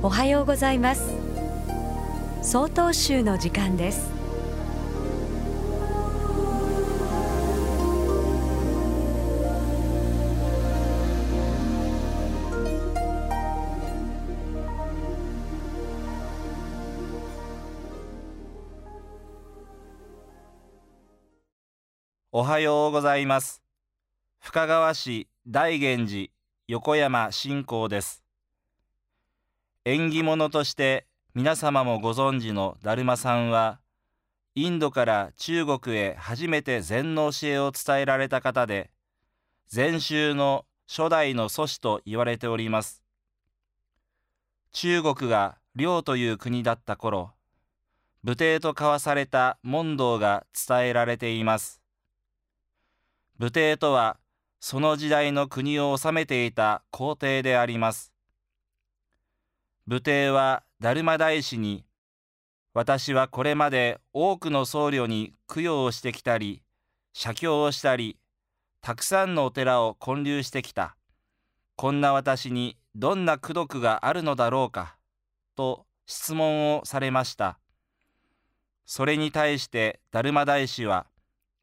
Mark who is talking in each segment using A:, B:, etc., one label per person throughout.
A: おはようございます。総統集の時間です。
B: おはようございます。深川市大源寺横山信仰です。縁起物として皆様もご存知のだるまさんはインドから中国へ初めて禅の教えを伝えられた方で禅宗の初代の祖師と言われております。中国が遼という国だった頃武帝と交わされた問答が伝えられています。武帝とはその時代の国を治めていた皇帝であります。武帝は達磨大師に私はこれまで多くの僧侶に供養をしてきたり写経をしたりたくさんのお寺を建立してきた。こんな私にどんな功徳があるのだろうかと質問をされました。それに対して達磨大師は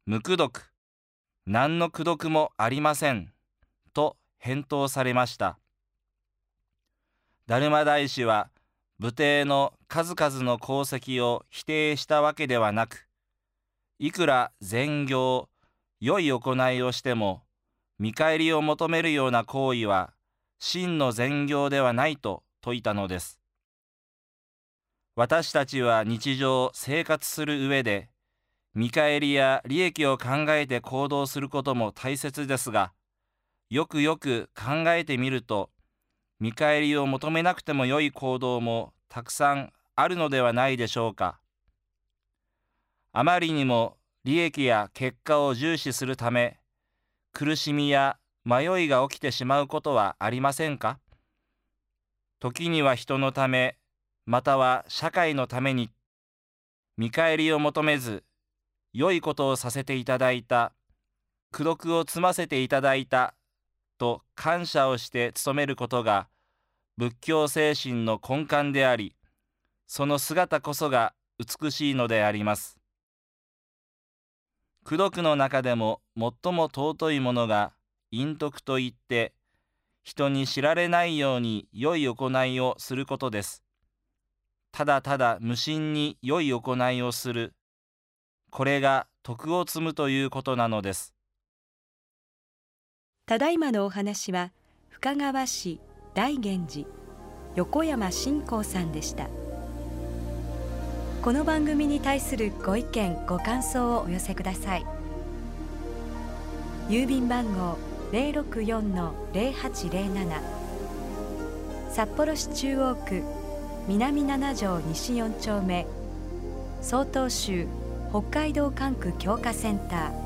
B: 無功徳何の功徳もありませんと返答されました。達磨大師は武帝の数々の功績を否定したわけではなくいくら善行良い行いをしても見返りを求めるような行為は真の善行ではないと説いたのです。私たちは日常生活する上で見返りや利益を考えて行動することも大切ですがよくよく考えてみると見返りを求めなくても良い行動もたくさんあるのではないでしょうか。あまりにも利益や結果を重視するため苦しみや迷いが起きてしまうことはありませんか？時には人のためまたは社会のために見返りを求めず良いことをさせていただいた功徳を積ませていただいたと感謝をして努めることが仏教精神の根幹でありその姿こそが美しいのであります。功徳の中でも最も尊いものが陰徳といって人に知られないように良い行いをすることです。ただただ無心に良い行いをする。これが徳を積むということなのです。
A: ただいまのお話は深川市大源寺横山信仰さんでした。この番組に対するご意見ご感想をお寄せください。郵便番号064-0807札幌市中央区南七条西4丁目。曹洞州北海道管区強化センター。